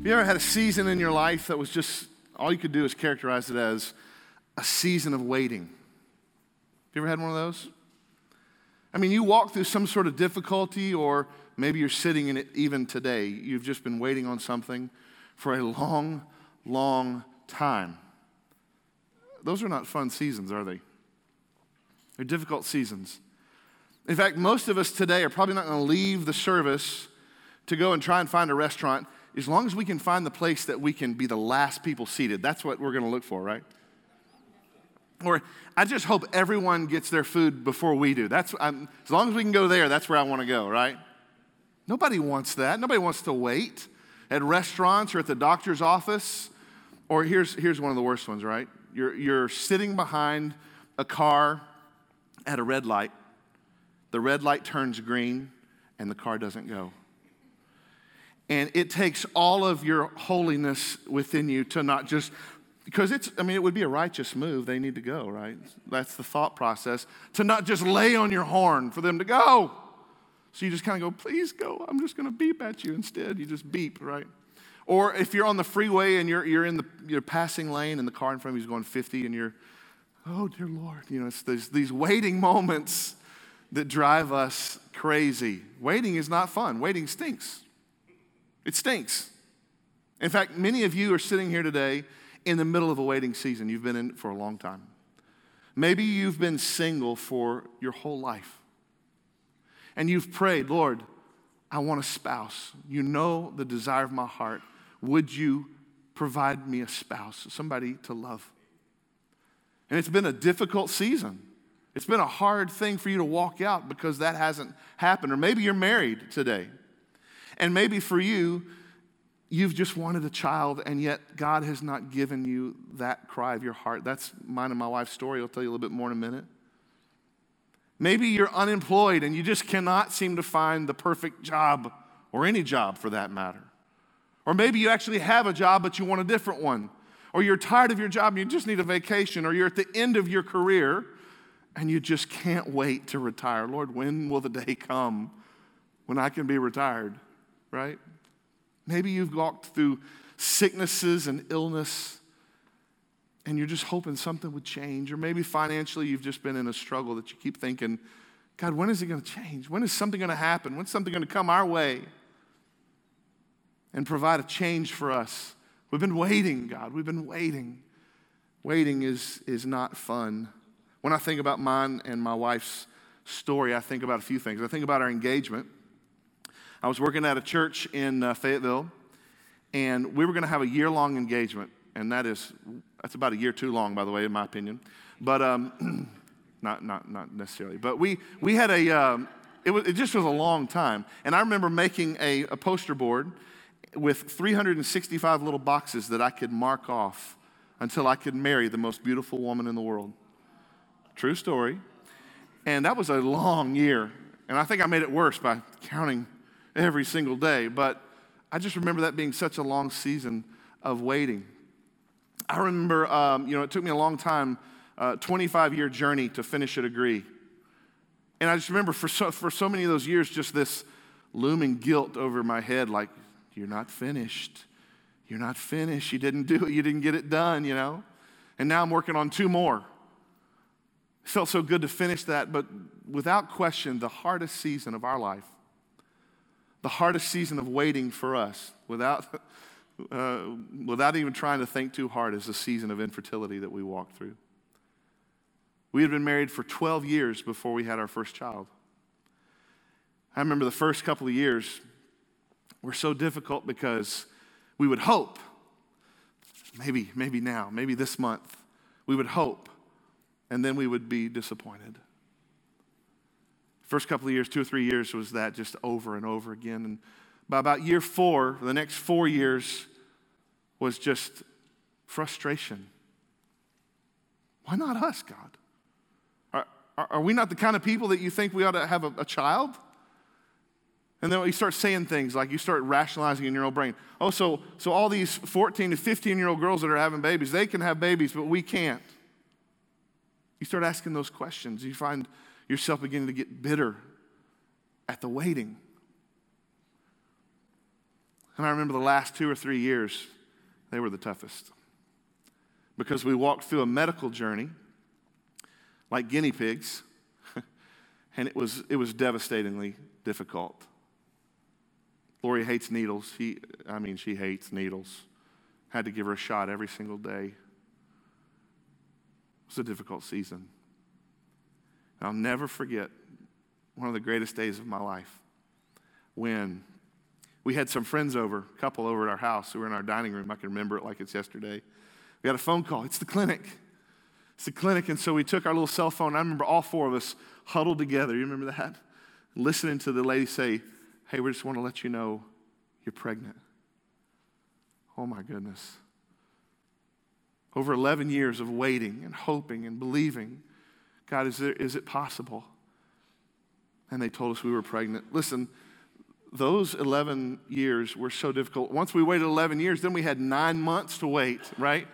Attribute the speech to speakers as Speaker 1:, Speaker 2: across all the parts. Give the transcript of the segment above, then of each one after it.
Speaker 1: Have you ever had a season in your life that was just, all you could do is characterize it as a season of waiting? Have you ever had one of those? I mean, you walk through some sort of difficulty, or maybe you're sitting in it even today. You've just been waiting on something for a long, long time. Those are not fun seasons, are they? They're difficult seasons. In fact, most of us today are probably not going to leave the service to go and try and find a restaurant as long as we can find the place that we can be the last people seated, that's what we're going to look for, right? Or I just hope everyone gets their food before we do. That's I'm, as long as we can go there, that's where I want to go, right? Nobody wants that. Nobody wants to wait at restaurants or at the doctor's office. Or here's, here's one of the worst ones, right? You're, you're sitting behind a car at a red light. The red light turns green and the car doesn't go. And it takes all of your holiness within you to not just, because it's, I mean, it would be a righteous move. They need to go, right? That's the thought process. To not just lay on your horn for them to go. So you just kind of go, please go. I'm just going to beep at you instead. You just beep, right? Or if you're on the freeway and you're, you're in the you're passing lane and the car in front of you is going 50 and you're, oh, dear Lord. You know, it's these, these waiting moments that drive us crazy. Waiting is not fun. Waiting stinks. It stinks. In fact, many of you are sitting here today in the middle of a waiting season. You've been in it for a long time. Maybe you've been single for your whole life. And you've prayed, Lord, I want a spouse. You know the desire of my heart. Would you provide me a spouse, somebody to love? And it's been a difficult season. It's been a hard thing for you to walk out because that hasn't happened. Or maybe you're married today and maybe for you, you've just wanted a child, and yet God has not given you that cry of your heart. That's mine and my wife's story. I'll tell you a little bit more in a minute. Maybe you're unemployed and you just cannot seem to find the perfect job, or any job for that matter. Or maybe you actually have a job, but you want a different one. Or you're tired of your job and you just need a vacation, or you're at the end of your career and you just can't wait to retire. Lord, when will the day come when I can be retired? Right? Maybe you've walked through sicknesses and illness and you're just hoping something would change. Or maybe financially you've just been in a struggle that you keep thinking, God, when is it going to change? When is something going to happen? When's something going to come our way and provide a change for us? We've been waiting, God. We've been waiting. Waiting is, is not fun. When I think about mine and my wife's story, I think about a few things. I think about our engagement. I was working at a church in uh, Fayetteville, and we were going to have a year long engagement. And that is, that's about a year too long, by the way, in my opinion. But um, not, not, not necessarily. But we, we had a, um, it, was, it just was a long time. And I remember making a, a poster board with 365 little boxes that I could mark off until I could marry the most beautiful woman in the world. True story. And that was a long year. And I think I made it worse by counting every single day. But I just remember that being such a long season of waiting. I remember, um, you know, it took me a long time, uh, 25 year journey to finish a degree. And I just remember for so, for so many of those years, just this looming guilt over my head like, you're not finished. You're not finished. You didn't do it. You didn't get it done, you know? And now I'm working on two more. It felt so good to finish that, but without question, the hardest season of our life the hardest season of waiting for us, without, uh, without even trying to think too hard, is the season of infertility that we walked through. We had been married for 12 years before we had our first child. I remember the first couple of years were so difficult because we would hope, maybe, maybe now, maybe this month, we would hope, and then we would be disappointed. First couple of years, two or three years, was that just over and over again. And by about year four, the next four years was just frustration. Why not us, God? Are, are, are, we not the kind of people that you think we ought to have a, a child? And then you start saying things like you start rationalizing in your own brain. Oh, so, so all these 14 to 15 year old girls that are having babies, they can have babies, but we can't. You start asking those questions. You find yourself beginning to get bitter at the waiting. And I remember the last two or three years, they were the toughest. Because we walked through a medical journey like guinea pigs, and it was, it was devastatingly difficult. Lori hates needles. She, I mean, she hates needles. Had to give her a shot every single day. It was a difficult season. I'll never forget one of the greatest days of my life when we had some friends over, a couple over at our house who were in our dining room. I can remember it like it's yesterday. We had a phone call. It's the clinic. It's the clinic. And so we took our little cell phone. I remember all four of us huddled together. You remember that? Listening to the lady say, Hey, we just want to let you know you're pregnant. Oh my goodness. Over 11 years of waiting and hoping and believing God, is, there, is it possible? And they told us we were pregnant. Listen, those 11 years were so difficult. Once we waited 11 years, then we had nine months to wait, right?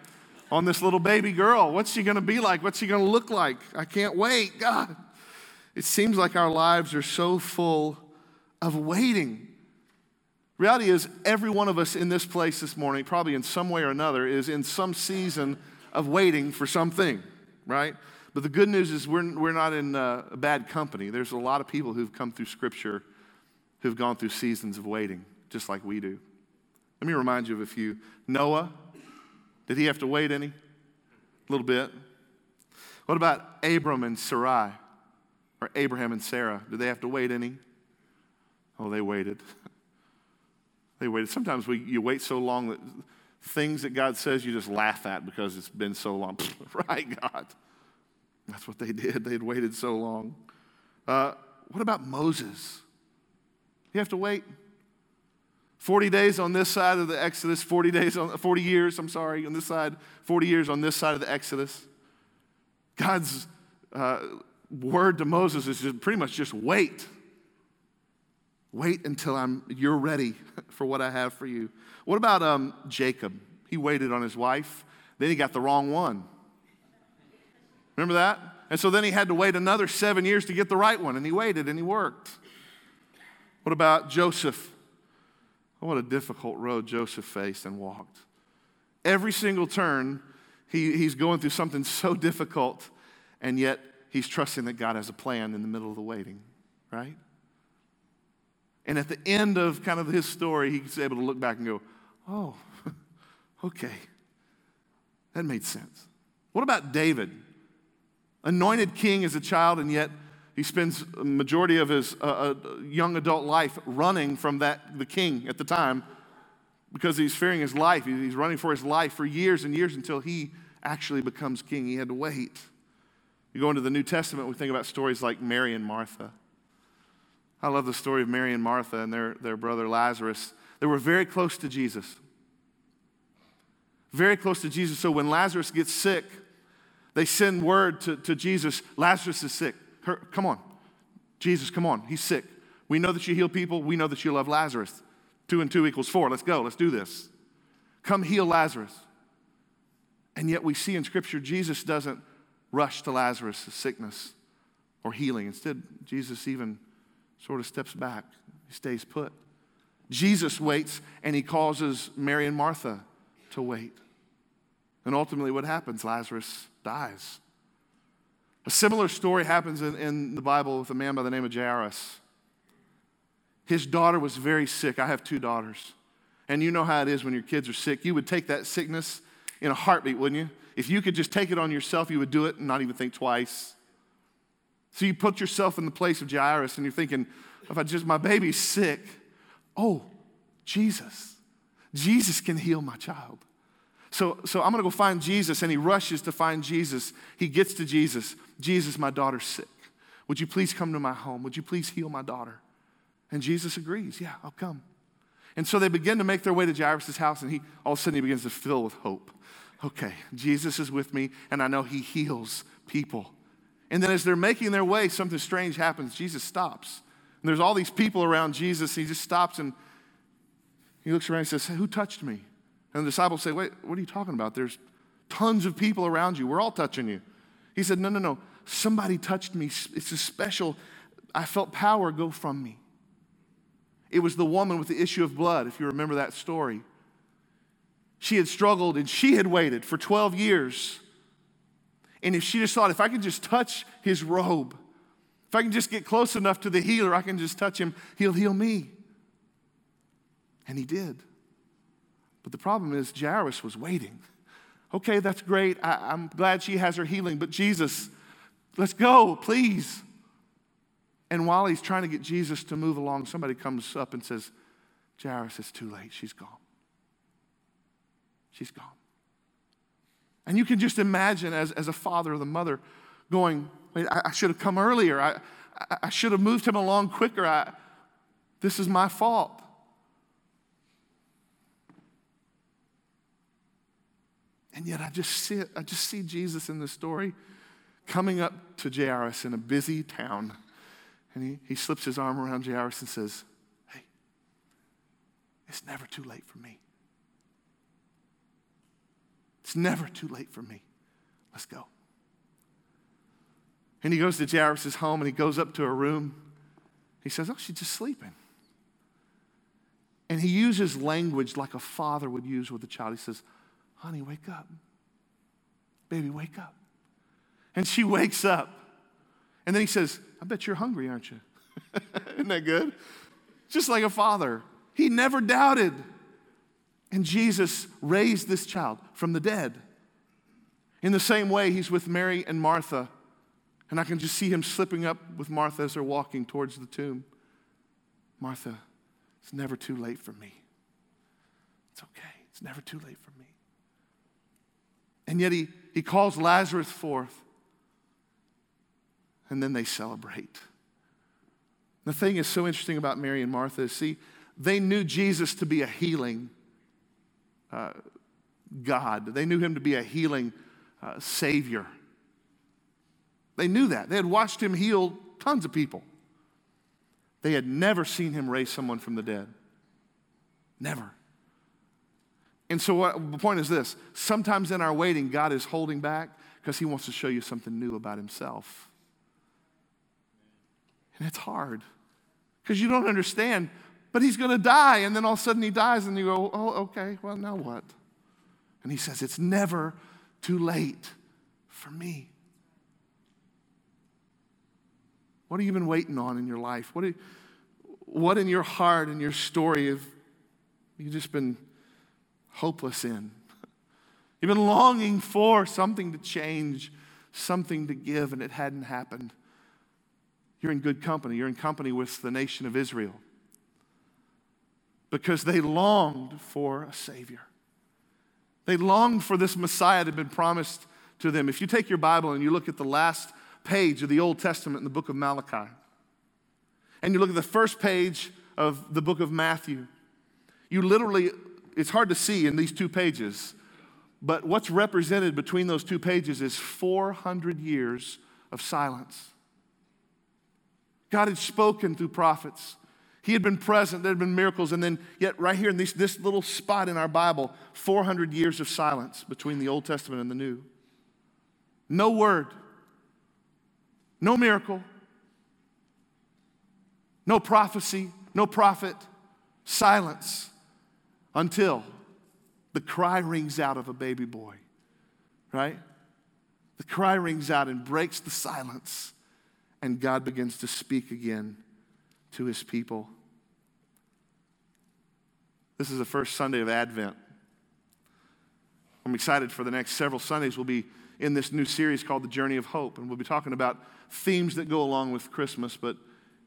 Speaker 1: On this little baby girl. What's she going to be like? What's she going to look like? I can't wait. God. It seems like our lives are so full of waiting. Reality is, every one of us in this place this morning, probably in some way or another, is in some season of waiting for something, right? But the good news is we're, we're not in uh, a bad company. There's a lot of people who've come through Scripture who've gone through seasons of waiting, just like we do. Let me remind you of a few. Noah, did he have to wait any? A little bit. What about Abram and Sarai? Or Abraham and Sarah? Did they have to wait any? Oh, they waited. they waited. Sometimes we, you wait so long that things that God says you just laugh at because it's been so long. right, God? That's what they did. They had waited so long. Uh, what about Moses? You have to wait 40 days on this side of the Exodus, 40 days on 40 years, I'm sorry, on this side, 40 years on this side of the Exodus. God's uh, word to Moses is just pretty much just wait. Wait until I'm, you're ready for what I have for you. What about um, Jacob? He waited on his wife, then he got the wrong one. Remember that? And so then he had to wait another seven years to get the right one, and he waited and he worked. What about Joseph? Oh, what a difficult road Joseph faced and walked. Every single turn, he, he's going through something so difficult, and yet he's trusting that God has a plan in the middle of the waiting, right? And at the end of kind of his story, he's able to look back and go, oh, okay, that made sense. What about David? Anointed king as a child, and yet he spends a majority of his uh, uh, young adult life running from that, the king at the time because he's fearing his life. He's running for his life for years and years until he actually becomes king. He had to wait. You go into the New Testament, we think about stories like Mary and Martha. I love the story of Mary and Martha and their, their brother Lazarus. They were very close to Jesus. Very close to Jesus. So when Lazarus gets sick, they send word to, to Jesus Lazarus is sick. Her, come on. Jesus, come on. He's sick. We know that you heal people. We know that you love Lazarus. Two and two equals four. Let's go. Let's do this. Come heal Lazarus. And yet we see in Scripture, Jesus doesn't rush to Lazarus' sickness or healing. Instead, Jesus even sort of steps back, he stays put. Jesus waits and he causes Mary and Martha to wait. And ultimately, what happens? Lazarus dies. A similar story happens in, in the Bible with a man by the name of Jairus. His daughter was very sick. I have two daughters. And you know how it is when your kids are sick. You would take that sickness in a heartbeat, wouldn't you? If you could just take it on yourself, you would do it and not even think twice. So you put yourself in the place of Jairus and you're thinking, if I just, my baby's sick, oh, Jesus. Jesus can heal my child. So, so I'm going to go find Jesus, and he rushes to find Jesus. He gets to Jesus. Jesus, my daughter's sick. Would you please come to my home? Would you please heal my daughter? And Jesus agrees, Yeah, I'll come. And so they begin to make their way to Jairus' house, and he all of a sudden he begins to fill with hope. Okay, Jesus is with me, and I know he heals people. And then as they're making their way, something strange happens. Jesus stops. And there's all these people around Jesus. and He just stops and he looks around and says, Who touched me? And the disciples say, Wait, what are you talking about? There's tons of people around you. We're all touching you. He said, No, no, no. Somebody touched me. It's a special, I felt power go from me. It was the woman with the issue of blood, if you remember that story. She had struggled and she had waited for 12 years. And if she just thought, if I can just touch his robe, if I can just get close enough to the healer, I can just touch him, he'll heal me. And he did. But the problem is, Jairus was waiting. Okay, that's great. I, am glad she has her healing, but Jesus, let's go, please. And while he's trying to get Jesus to move along, somebody comes up and says, Jairus, it's too late. She's gone. She's gone. And you can just imagine as, as a father or the mother going, Wait, I, I should have come earlier. I, I, I should have moved him along quicker. I, this is my fault. And yet I just see I just see Jesus in the story coming up to Jairus in a busy town. And he, he slips his arm around Jairus and says, Hey, it's never too late for me. It's never too late for me. Let's go. And he goes to Jairus' home and he goes up to her room. He says, Oh, she's just sleeping. And he uses language like a father would use with a child. He says, Honey, wake up. Baby, wake up. And she wakes up. And then he says, I bet you're hungry, aren't you? Isn't that good? Just like a father. He never doubted. And Jesus raised this child from the dead. In the same way, he's with Mary and Martha. And I can just see him slipping up with Martha as they're walking towards the tomb. Martha, it's never too late for me. It's okay. It's never too late for me. And yet he, he calls Lazarus forth and then they celebrate. The thing is so interesting about Mary and Martha is see, they knew Jesus to be a healing uh, God, they knew him to be a healing uh, Savior. They knew that. They had watched him heal tons of people. They had never seen him raise someone from the dead. Never. And so, what, the point is this sometimes in our waiting, God is holding back because he wants to show you something new about himself. And it's hard because you don't understand, but he's going to die. And then all of a sudden he dies, and you go, oh, okay, well, now what? And he says, it's never too late for me. What have you been waiting on in your life? What, what in your heart and your story have you just been hopeless in? You've been longing for something to change, something to give, and it hadn't happened you're in good company. You're in company with the nation of Israel because they longed for a Savior. They longed for this Messiah that had been promised to them. If you take your Bible and you look at the last page of the Old Testament in the book of Malachi, and you look at the first page of the book of Matthew, you literally, it's hard to see in these two pages, but what's represented between those two pages is 400 years of silence. God had spoken through prophets. He had been present, there had been miracles, and then, yet, right here in this, this little spot in our Bible, 400 years of silence between the Old Testament and the New. No word, no miracle, no prophecy, no prophet, silence until the cry rings out of a baby boy, right? The cry rings out and breaks the silence and God begins to speak again to his people. This is the first Sunday of Advent. I'm excited for the next several Sundays. We'll be in this new series called The Journey of Hope, and we'll be talking about themes that go along with Christmas. But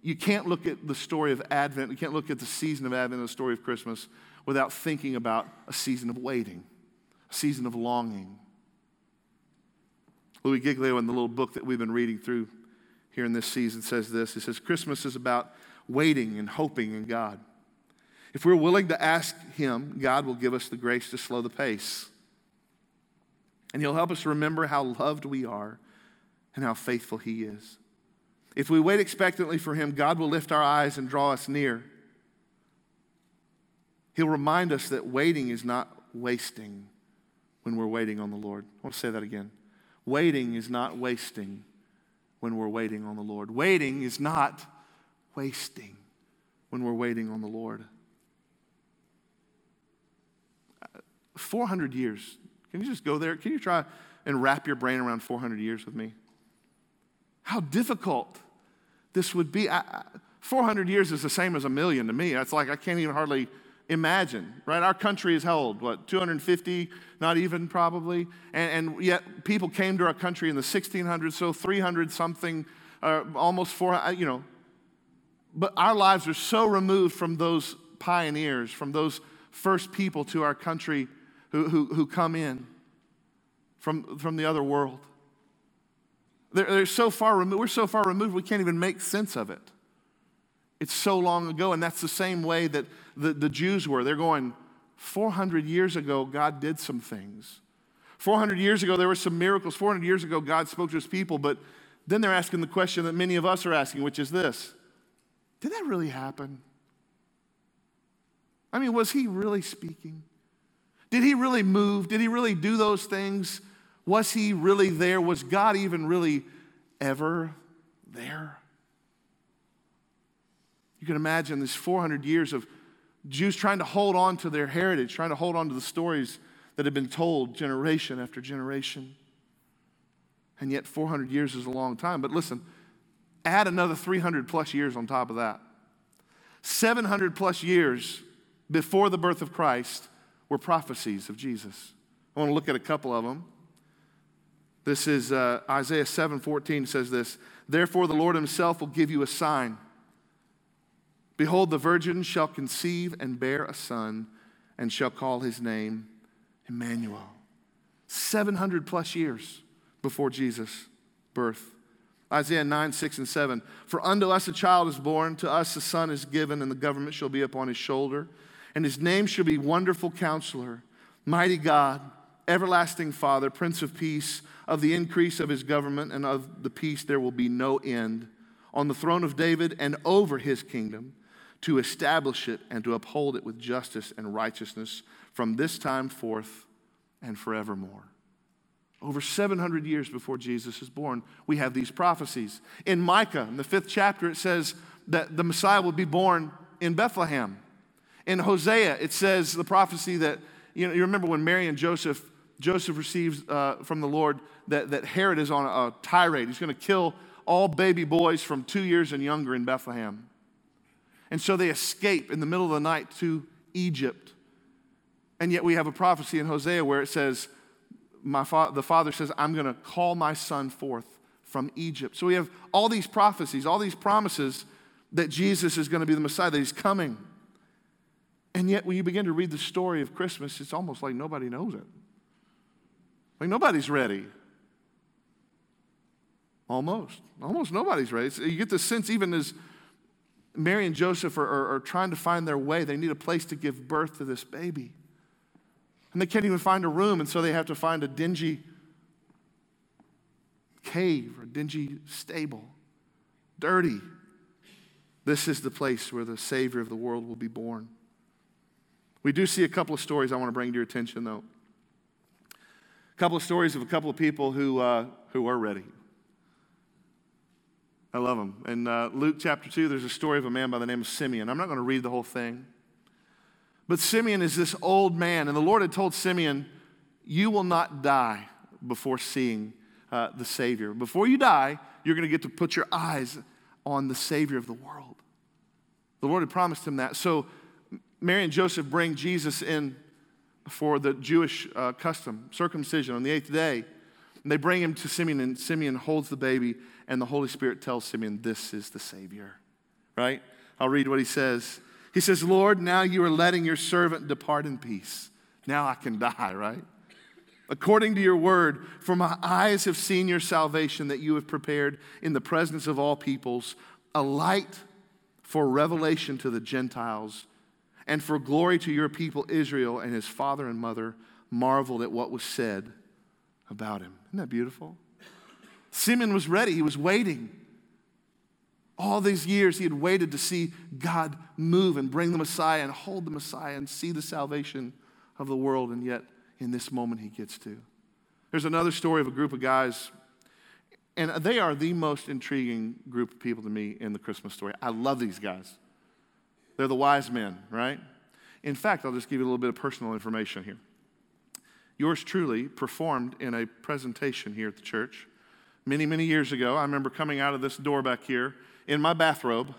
Speaker 1: you can't look at the story of Advent, you can't look at the season of Advent and the story of Christmas without thinking about a season of waiting, a season of longing. Louis Giglio, in the little book that we've been reading through here in this season says this He says, Christmas is about waiting and hoping in God. If we're willing to ask Him, God will give us the grace to slow the pace. And He'll help us remember how loved we are and how faithful He is. If we wait expectantly for Him, God will lift our eyes and draw us near. He'll remind us that waiting is not wasting when we're waiting on the Lord. I want to say that again. Waiting is not wasting when we're waiting on the Lord. Waiting is not wasting when we're waiting on the Lord. 400 years. Can you just go there? Can you try and wrap your brain around 400 years with me? How difficult this would be. I, 400 years is the same as a million to me. It's like I can't even hardly imagine, right? Our country is held, what, 250, not even probably? And, and yet people came to our country in the 1600s, so 300 something, uh, almost 400, you know. But our lives are so removed from those pioneers, from those first people to our country who, who, who come in from, from the other world. They're, they're so far removed, we're so far removed, we can't even make sense of it. It's so long ago, and that's the same way that the, the Jews were. They're going, 400 years ago, God did some things. 400 years ago, there were some miracles. 400 years ago, God spoke to his people, but then they're asking the question that many of us are asking, which is this Did that really happen? I mean, was he really speaking? Did he really move? Did he really do those things? Was he really there? Was God even really ever there? You can imagine this 400 years of Jews trying to hold on to their heritage, trying to hold on to the stories that had been told generation after generation. And yet, 400 years is a long time. But listen, add another 300 plus years on top of that. 700 plus years before the birth of Christ were prophecies of Jesus. I want to look at a couple of them. This is uh, Isaiah 7:14 says this, "Therefore the Lord himself will give you a sign. Behold, the virgin shall conceive and bear a son and shall call his name Emmanuel." 700 plus years before Jesus' birth. Isaiah 9, 6, and 7. For unto us a child is born, to us a son is given, and the government shall be upon his shoulder and his name shall be Wonderful Counselor, Mighty God, Everlasting Father, Prince of Peace. Of the increase of his government and of the peace there will be no end on the throne of David and over his kingdom to establish it and to uphold it with justice and righteousness from this time forth and forevermore. Over 700 years before Jesus is born, we have these prophecies. In Micah, in the fifth chapter, it says that the Messiah will be born in Bethlehem. In Hosea, it says the prophecy that, you know, you remember when Mary and Joseph, Joseph receives uh, from the Lord that, that Herod is on a, a tirade. He's going to kill all baby boys from two years and younger in Bethlehem. And so they escape in the middle of the night to Egypt. And yet we have a prophecy in Hosea where it says, my fa- the father says, I'm going to call my son forth from Egypt. So we have all these prophecies, all these promises that Jesus is going to be the Messiah, that he's coming. And yet, when you begin to read the story of Christmas, it's almost like nobody knows it. Like nobody's ready. Almost. Almost nobody's ready. You get the sense, even as Mary and Joseph are, are, are, trying to find their way, they need a place to give birth to this baby. And they can't even find a room, and so they have to find a dingy cave or dingy stable, dirty. This is the place where the Savior of the world will be born. We do see a couple of stories I want to bring to your attention, though. A couple of stories of a couple of people who, uh, who are ready. I love them. In uh, Luke chapter 2, there's a story of a man by the name of Simeon. I'm not going to read the whole thing. But Simeon is this old man, and the Lord had told Simeon, You will not die before seeing uh, the Savior. Before you die, you're going to get to put your eyes on the Savior of the world. The Lord had promised him that. So Mary and Joseph bring Jesus in for the Jewish uh, custom, circumcision, on the eighth day. And they bring him to Simeon, and Simeon holds the baby, and the Holy Spirit tells Simeon, This is the Savior. Right? I'll read what he says. He says, Lord, now you are letting your servant depart in peace. Now I can die, right? According to your word, for my eyes have seen your salvation that you have prepared in the presence of all peoples, a light for revelation to the Gentiles and for glory to your people Israel. And his father and mother marveled at what was said about him. Isn't that beautiful? Simeon was ready, he was waiting. All these years, he had waited to see God move and bring the Messiah and hold the Messiah and see the salvation of the world. And yet, in this moment, he gets to. There's another story of a group of guys, and they are the most intriguing group of people to me in the Christmas story. I love these guys. They're the wise men, right? In fact, I'll just give you a little bit of personal information here. Yours truly performed in a presentation here at the church many, many years ago. I remember coming out of this door back here in my bathrobe,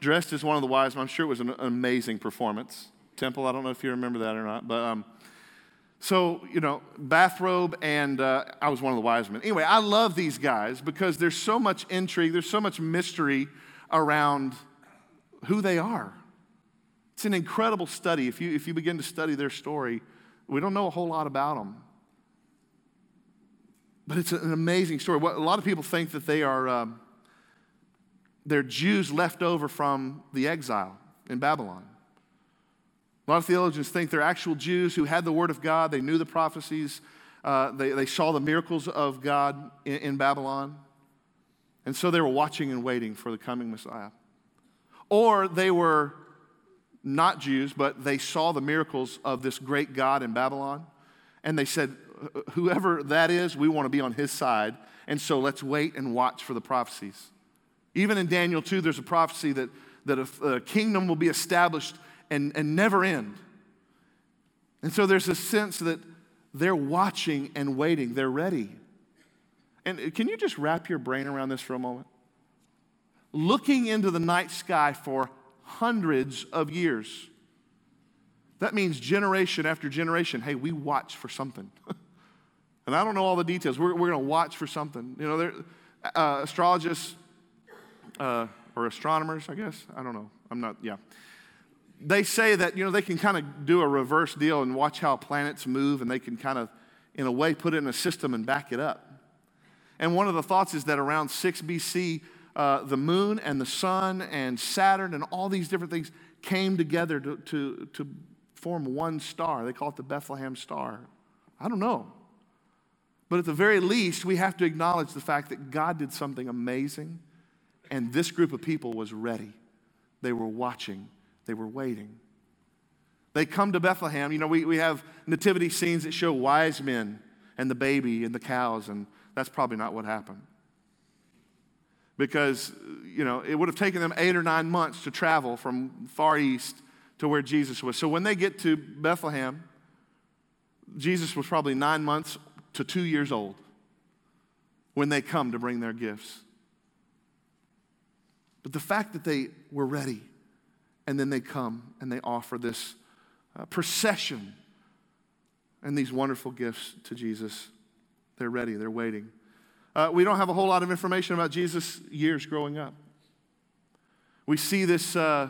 Speaker 1: dressed as one of the wise men. I'm sure it was an amazing performance. Temple, I don't know if you remember that or not, but um, so, you know, bathrobe, and uh, I was one of the wise men. Anyway, I love these guys because there's so much intrigue, there's so much mystery around who they are. It's an incredible study. If you, if you begin to study their story, we don't know a whole lot about them. But it's an amazing story. What, a lot of people think that they are um, they're Jews left over from the exile in Babylon. A lot of theologians think they're actual Jews who had the Word of God, they knew the prophecies, uh, they, they saw the miracles of God in, in Babylon. And so they were watching and waiting for the coming Messiah. Or they were not Jews, but they saw the miracles of this great God in Babylon. And they said, whoever that is, we want to be on his side. And so let's wait and watch for the prophecies. Even in Daniel 2, there's a prophecy that, that a, a kingdom will be established and, and never end. And so there's a sense that they're watching and waiting, they're ready. And can you just wrap your brain around this for a moment? Looking into the night sky for hundreds of years. That means generation after generation, hey, we watch for something. and I don't know all the details. We're, we're going to watch for something. You know, uh, astrologists uh, or astronomers, I guess. I don't know. I'm not, yeah. They say that, you know, they can kind of do a reverse deal and watch how planets move, and they can kind of, in a way, put it in a system and back it up. And one of the thoughts is that around 6 BC, uh, the moon and the sun and Saturn and all these different things came together to, to, to form one star. They call it the Bethlehem star. I don't know. But at the very least, we have to acknowledge the fact that God did something amazing, and this group of people was ready. They were watching, they were waiting. They come to Bethlehem. You know, we, we have nativity scenes that show wise men and the baby and the cows, and that's probably not what happened because, you know, it would have taken them eight or nine months to travel from far east to where Jesus was. So when they get to Bethlehem, Jesus was probably nine months to two years old when they come to bring their gifts. But the fact that they were ready and then they come and they offer this uh, procession and these wonderful gifts to Jesus, they're ready, they're waiting. Uh, we don't have a whole lot of information about Jesus' years growing up. We see this uh,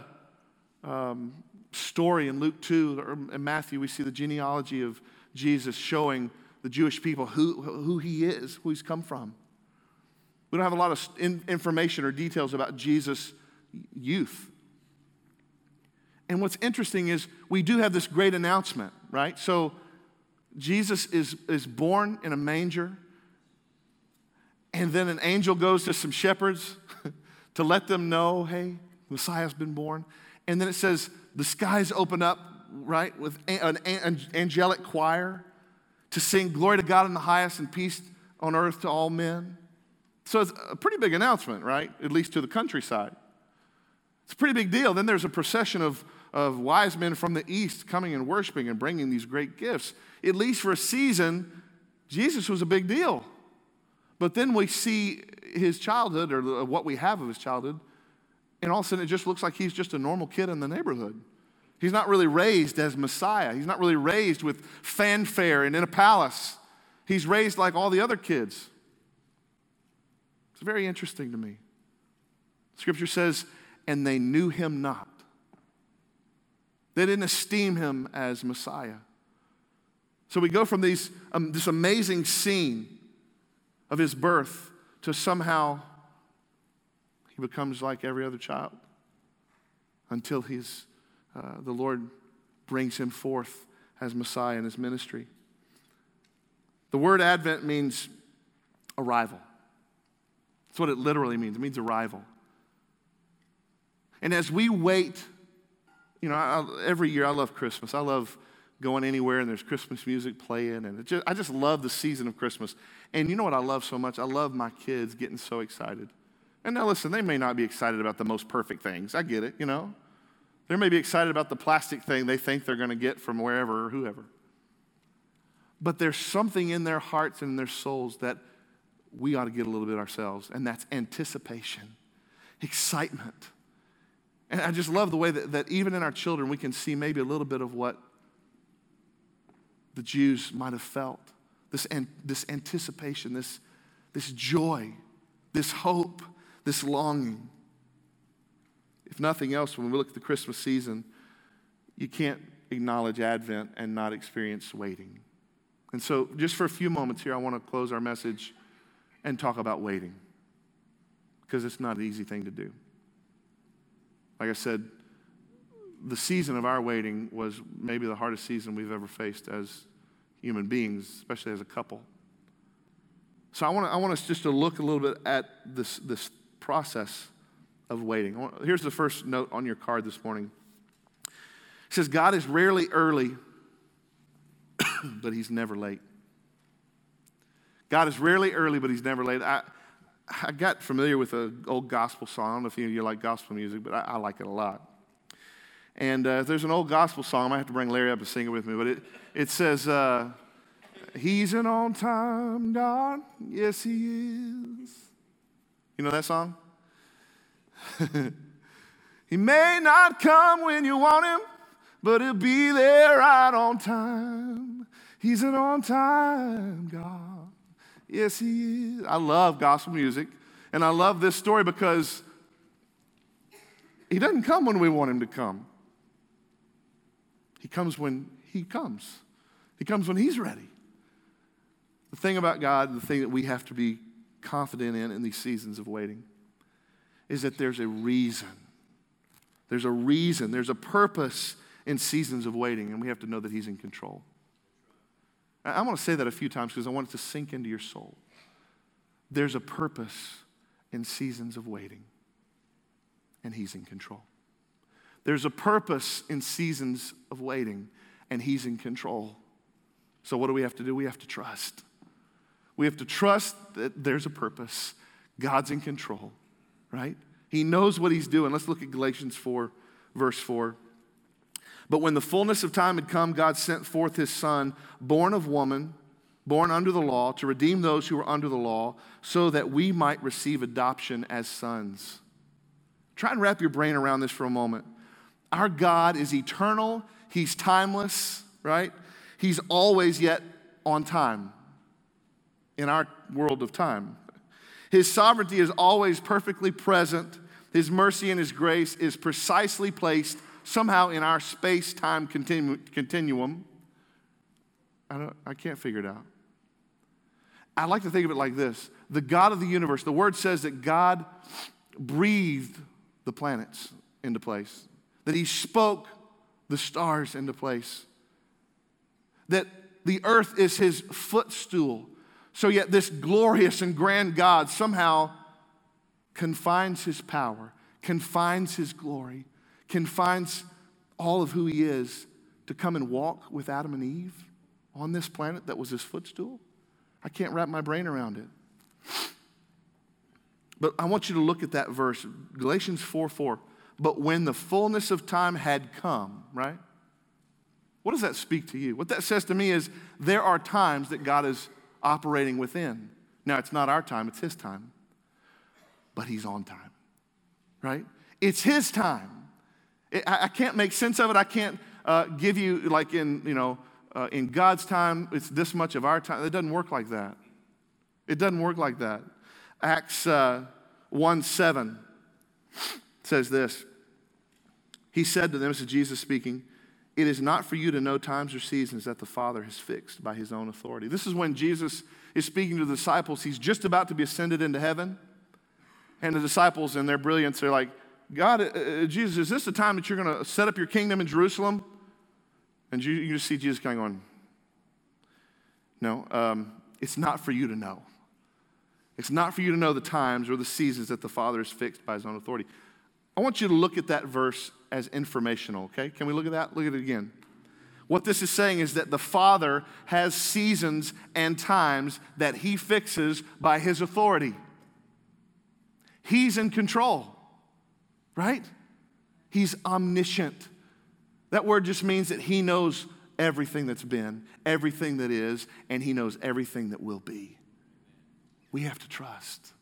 Speaker 1: um, story in Luke 2 or in Matthew. We see the genealogy of Jesus showing the Jewish people who, who he is, who he's come from. We don't have a lot of in, information or details about Jesus' youth. And what's interesting is we do have this great announcement, right? So Jesus is, is born in a manger. And then an angel goes to some shepherds to let them know, hey, Messiah's been born. And then it says the skies open up, right, with an angelic choir to sing glory to God in the highest and peace on earth to all men. So it's a pretty big announcement, right? At least to the countryside. It's a pretty big deal. Then there's a procession of, of wise men from the east coming and worshiping and bringing these great gifts. At least for a season, Jesus was a big deal. But then we see his childhood or what we have of his childhood, and all of a sudden it just looks like he's just a normal kid in the neighborhood. He's not really raised as Messiah. He's not really raised with fanfare and in a palace. He's raised like all the other kids. It's very interesting to me. Scripture says, and they knew him not. They didn't esteem him as Messiah. So we go from these, um, this amazing scene of his birth to somehow he becomes like every other child until he's, uh, the Lord brings him forth as Messiah in his ministry. The word Advent means arrival. That's what it literally means. It means arrival. And as we wait, you know, I, every year I love Christmas. I love going anywhere and there's Christmas music playing. And just, I just love the season of Christmas. And you know what I love so much? I love my kids getting so excited. And now listen, they may not be excited about the most perfect things. I get it, you know. They may be excited about the plastic thing they think they're going to get from wherever or whoever. But there's something in their hearts and in their souls that we ought to get a little bit ourselves, and that's anticipation, excitement. And I just love the way that, that even in our children, we can see maybe a little bit of what the Jews might have felt this, an, this anticipation, this, this joy, this hope, this longing. If nothing else, when we look at the Christmas season, you can't acknowledge Advent and not experience waiting. And so, just for a few moments here, I want to close our message and talk about waiting because it's not an easy thing to do. Like I said, the season of our waiting was maybe the hardest season we've ever faced as human beings, especially as a couple. So I want, to, I want us just to look a little bit at this, this process of waiting. Here's the first note on your card this morning. It says, God is rarely early, but he's never late. God is rarely early, but he's never late. I, I got familiar with an old gospel song. I don't know if you like gospel music, but I, I like it a lot. And uh, there's an old gospel song. I have to bring Larry up to sing it with me, but it, it says, uh, He's an on time God. Yes, He is. You know that song? he may not come when you want Him, but He'll be there right on time. He's an on time God. Yes, He is. I love gospel music, and I love this story because He doesn't come when we want Him to come. He comes when He comes. He comes when He's ready. The thing about God, the thing that we have to be confident in in these seasons of waiting, is that there's a reason. There's a reason, there's a purpose in seasons of waiting, and we have to know that He's in control. I want to say that a few times because I want it to sink into your soul. There's a purpose in seasons of waiting, and He's in control. There's a purpose in seasons of waiting, and He's in control. So, what do we have to do? We have to trust. We have to trust that there's a purpose. God's in control, right? He knows what He's doing. Let's look at Galatians 4, verse 4. But when the fullness of time had come, God sent forth His Son, born of woman, born under the law, to redeem those who were under the law, so that we might receive adoption as sons. Try and wrap your brain around this for a moment. Our God is eternal, He's timeless, right? He's always yet on time in our world of time. His sovereignty is always perfectly present. His mercy and His grace is precisely placed somehow in our space time continu- continuum. I, don't, I can't figure it out. I like to think of it like this the God of the universe, the word says that God breathed the planets into place that he spoke the stars into place, that the earth is his footstool. So, yet, this glorious and grand God somehow confines his power, confines his glory, confines all of who he is to come and walk with Adam and Eve on this planet that was his footstool. I can't wrap my brain around it. But I want you to look at that verse, Galatians 4 4. But when the fullness of time had come, right? What does that speak to you? What that says to me is there are times that God is operating within. Now, it's not our time, it's His time. But He's on time, right? It's His time. It, I, I, can't make sense of it. I can't uh, give you, like in, you know, uh, in God's time, it's this much of our time. It doesn't work like that. It doesn't work like that. Acts uh, 1 7 says this He said to them, this is Jesus speaking, it is not for you to know times or seasons that the Father has fixed by his own authority. This is when Jesus is speaking to the disciples. He's just about to be ascended into heaven. And the disciples, in their brilliance, they're like, God, uh, uh Jesus, is this the time that you're going to set up your kingdom in Jerusalem? And you, you just see Jesus kind of going, No, um, it's not for you to know. It's not for you to know the times or the seasons that the Father has fixed by his own authority. I want you to look at that verse as informational, okay? Can we look at that? Look at it again. What this is saying is that the Father has seasons and times that He fixes by His authority. He's in control, right? He's omniscient. That word just means that He knows everything that's been, everything that is, and He knows everything that will be. We have to trust.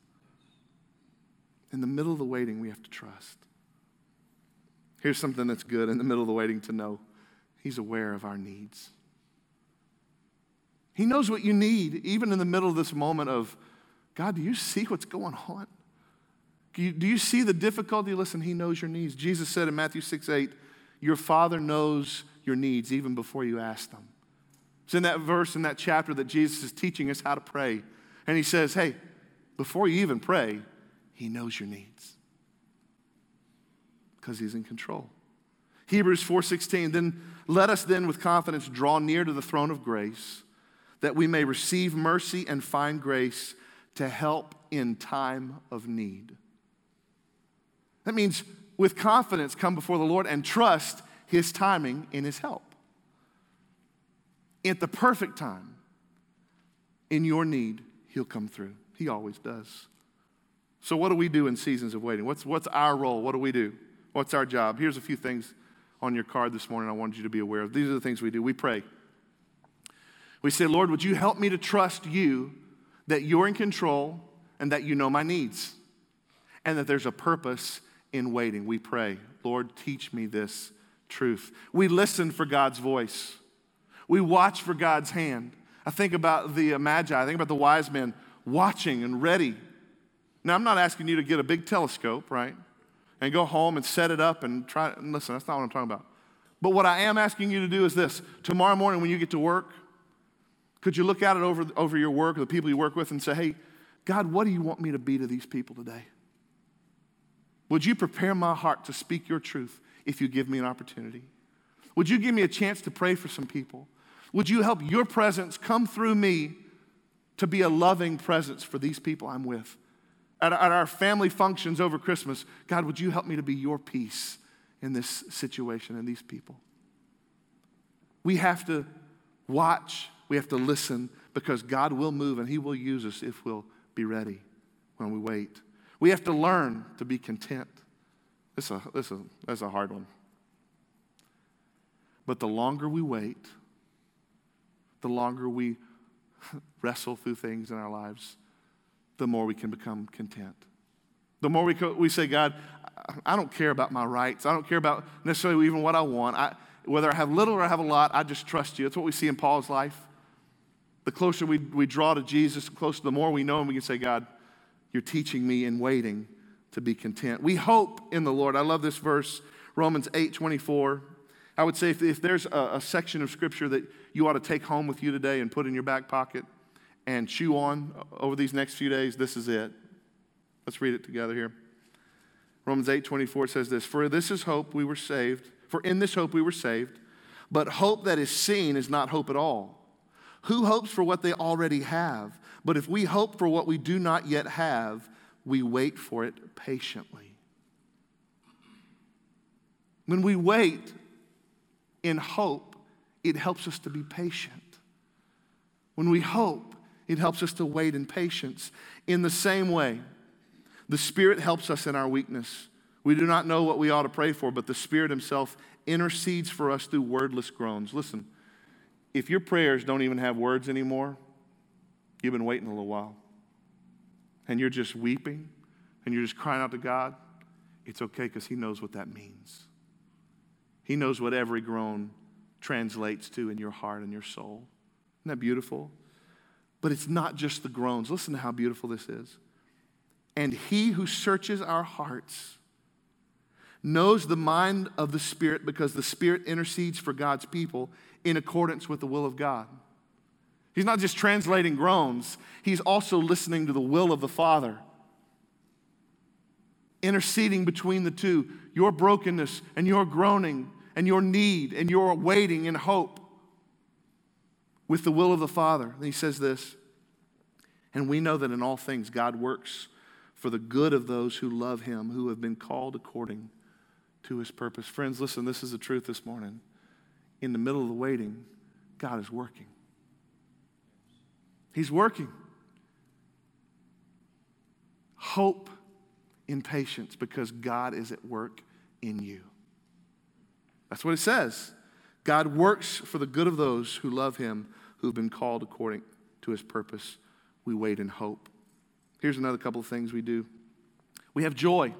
Speaker 1: In the middle of the waiting, we have to trust. Here's something that's good in the middle of the waiting to know He's aware of our needs. He knows what you need, even in the middle of this moment of, God, do you see what's going on? Do you, do you see the difficulty? Listen, He knows your needs. Jesus said in Matthew 6 8, Your Father knows your needs even before you ask them. It's in that verse, in that chapter, that Jesus is teaching us how to pray. And He says, Hey, before you even pray, He knows your needs because He's in control. Hebrews 4:16 then let us then with confidence draw near to the throne of grace that we may receive mercy and find grace to help in time of need. That means with confidence come before the Lord and trust his timing in his help. At the perfect time, in your need, he'll come through. He always does. So, what do we do in seasons of waiting? What's, what's our role? What do we do? What's our job? Here's a few things on your card this morning I wanted you to be aware of. These are the things we do. We pray. We say, Lord, would you help me to trust you that you're in control and that you know my needs and that there's a purpose in waiting? We pray, Lord, teach me this truth. We listen for God's voice, we watch for God's hand. I think about the Magi, I think about the wise men watching and ready. Now, I'm not asking you to get a big telescope, right? And go home and set it up and try. And listen, that's not what I'm talking about. But what I am asking you to do is this tomorrow morning when you get to work, could you look at it over, over your work, the people you work with, and say, hey, God, what do you want me to be to these people today? Would you prepare my heart to speak your truth if you give me an opportunity? Would you give me a chance to pray for some people? Would you help your presence come through me to be a loving presence for these people I'm with? At, at our family functions over Christmas, God, would you help me to be your peace in this situation and these people? We have to watch we have to listen because God will move and He will use us if we'll be ready when we wait. We have to learn to be content. This is a, this that's a hard one. But the longer we wait, the longer we wrestle through things in our lives, the more we can become content. The more we, co- we say, God, I don't care about my rights. I don't care about necessarily even what I want. I, whether I have little or I have a lot, I just trust you. That's what we see in Paul's life the closer we, we draw to Jesus, the closer, the more we know him, we can say, God, you're teaching me in waiting to be content. We hope in the Lord. I love this verse, Romans 8 24. I would say if, if there's a, a section of scripture that you ought to take home with you today and put in your back pocket and chew on over these next few days, this is it. Let's read it together here. Romans 8 24 says this For this is hope we were saved, for in this hope we were saved, but hope that is seen is not hope at all. Who hopes for what they already have? But if we hope for what we do not yet have, we wait for it patiently. When we wait in hope, it helps us to be patient. When we hope, it helps us to wait in patience. In the same way, the Spirit helps us in our weakness. We do not know what we ought to pray for, but the Spirit Himself intercedes for us through wordless groans. Listen, if your prayers don't even have words anymore, you've been waiting a little while, and you're just weeping and you're just crying out to God, it's okay because He knows what that means. He knows what every groan translates to in your heart and your soul. Isn't that beautiful? But it's not just the groans. Listen to how beautiful this is. And He who searches our hearts knows the mind of the Spirit because the Spirit intercedes for God's people in accordance with the will of God. He's not just translating groans, he's also listening to the will of the Father. Interceding between the two, your brokenness and your groaning and your need and your waiting and hope with the will of the Father. And he says this, and we know that in all things God works for the good of those who love him, who have been called according to his purpose. Friends, listen, this is the truth this morning in the middle of the waiting, God is working. He's working. Hope in patience because God is at work in you. That's what it says. God works for the good of those who love him, who have been called according to his purpose. We wait in hope. Here's another couple of things we do we have joy.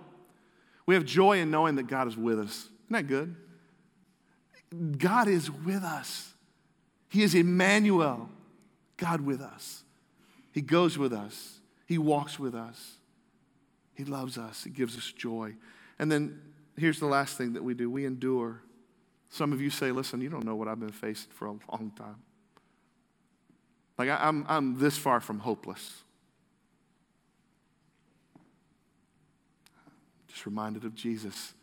Speaker 1: We have joy in knowing that God is with us. Isn't that good? God is with us. He is Emmanuel, God with us. He goes with us, He walks with us, He loves us, He gives us joy. And then here's the last thing that we do we endure. Some of you say, listen, you don't know what I've been facing for a long time. Like, I'm, I'm this far from hopeless. Just reminded of Jesus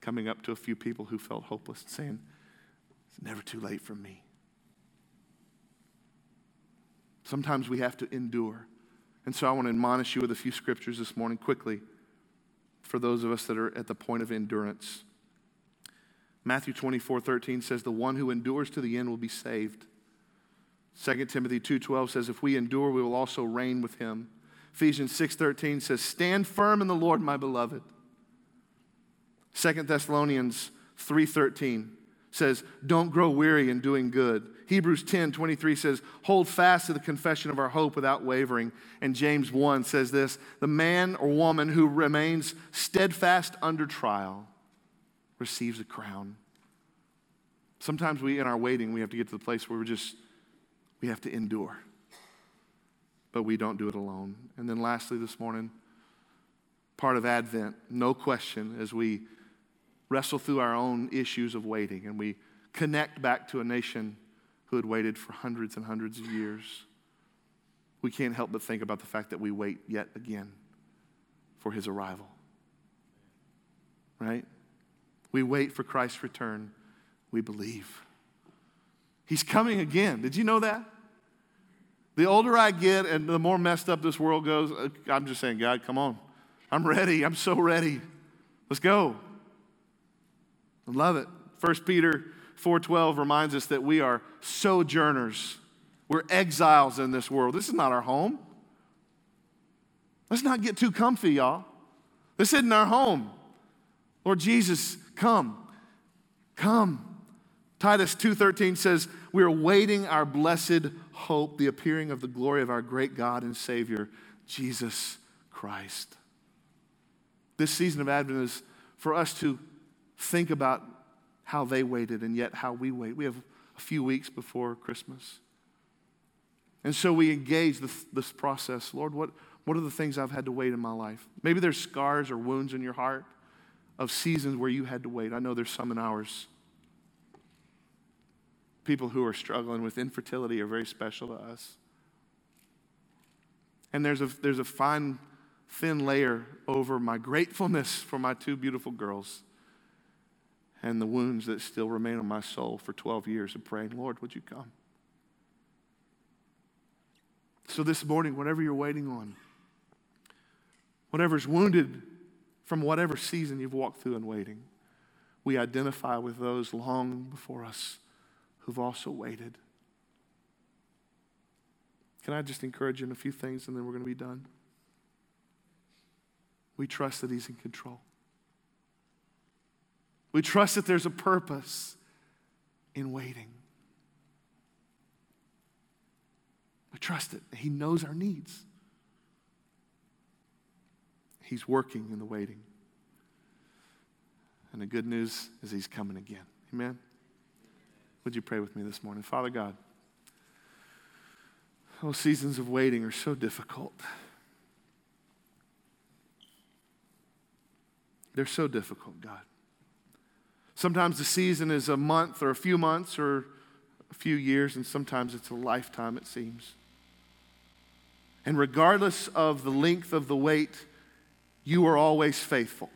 Speaker 1: coming up to a few people who felt hopeless and saying, It's never too late for me. Sometimes we have to endure. And so I want to admonish you with a few scriptures this morning quickly for those of us that are at the point of endurance. Matthew 24, 13 says, The one who endures to the end will be saved. 2 Timothy 2:12 says, If we endure, we will also reign with him. Ephesians 6:13 says, Stand firm in the Lord, my beloved. 2 Thessalonians 3:13 says, Don't grow weary in doing good. Hebrews 10 23 says, Hold fast to the confession of our hope without wavering. And James 1 says this The man or woman who remains steadfast under trial receives a crown. Sometimes we, in our waiting, we have to get to the place where we're just, we have to endure. But we don't do it alone. And then lastly, this morning, part of Advent, no question, as we wrestle through our own issues of waiting and we connect back to a nation who had waited for hundreds and hundreds of years, we can't help but think about the fact that we wait yet again for his arrival. Right? We wait for Christ's return. We believe. He's coming again. Did you know that? The older I get and the more messed up this world goes, uh, I'm just saying, God, come on. I'm ready. I'm so ready. Let's go. I love it. 1 Peter 4:12 reminds us that we are sojourners. We're exiles in this world. This is not our home. Let's not get too comfy, y'all. This isn't our home. Lord Jesus, come. Come. Titus 2:13 says, "We are waiting our blessed hope, the appearing of the glory of our great God and Savior, Jesus Christ." This season of Advent is for us to think about how they waited and yet how we wait. We have a few weeks before Christmas. And so we engage this, this process. Lord, what, what are the things I've had to wait in my life? Maybe there's scars or wounds in your heart of seasons where you had to wait. I know there's some in ours. People who are struggling with infertility are very special to us. And there's a, there's a fine, thin layer over my gratefulness for my two beautiful girls and the wounds that still remain on my soul for 12 years of praying, Lord, would you come? So this morning, whatever you're waiting on, whatever's wounded from whatever season you've walked through in waiting, we identify with those long before us who've also waited. Can I just encourage you in a few things and then we're going to be done? We trust that He's in control. We trust that there's a purpose in waiting. We trust it. He knows our needs. He's working in the waiting. And the good news is He's coming again. Amen? Would you pray with me this morning? Father God, those seasons of waiting are so difficult. They're so difficult, God. Sometimes the season is a month or a few months or a few years, and sometimes it's a lifetime, it seems. And regardless of the length of the wait, you are always faithful,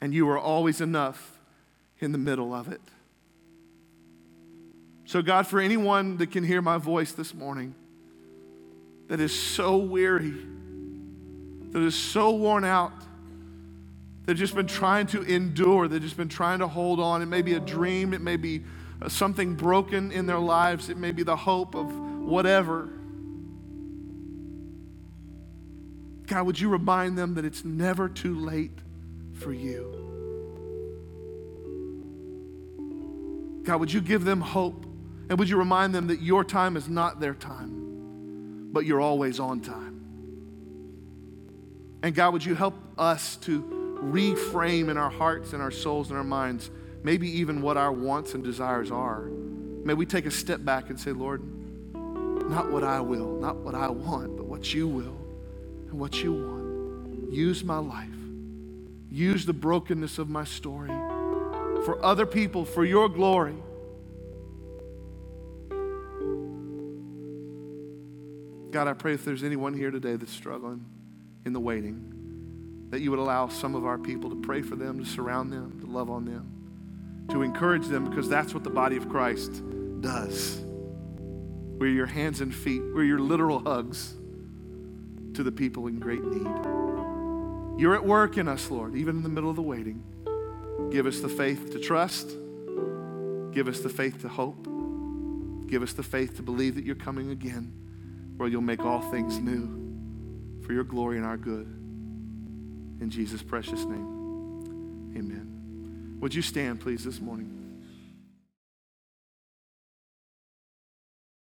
Speaker 1: and you are always enough in the middle of it. So, God, for anyone that can hear my voice this morning that is so weary, that is so worn out, They've just been trying to endure. They've just been trying to hold on. It may be a dream, it may be uh, something broken in their lives, it may be the hope of whatever. God, would you remind them that it's never too late for you? God, would you give them hope? And would you remind them that your time is not their time, but you're always on time? And God, would you help us to reframe in our hearts and our souls and our minds, maybe even what our wants and desires are? May we take a step back and say, Lord, not what I will, not what I want, but what you will and what you want. Use my life. Use the brokenness of my story for other people, for your glory. God, I pray if there's anyone here today that's struggling in the waiting, that you would allow some of our people to pray for them, to surround them, to love on them, to encourage them, because that's what the body of Christ does. We're your hands and feet, we're your literal hugs to the people in great need. You're at work in us, Lord, even in the middle of the waiting. Give us the faith to trust. Give us the faith to hope. Give us the faith to believe that you're coming again, where you'll make all things new for your glory and our good. In Jesus' precious name, amen. Would you stand, please, this morning?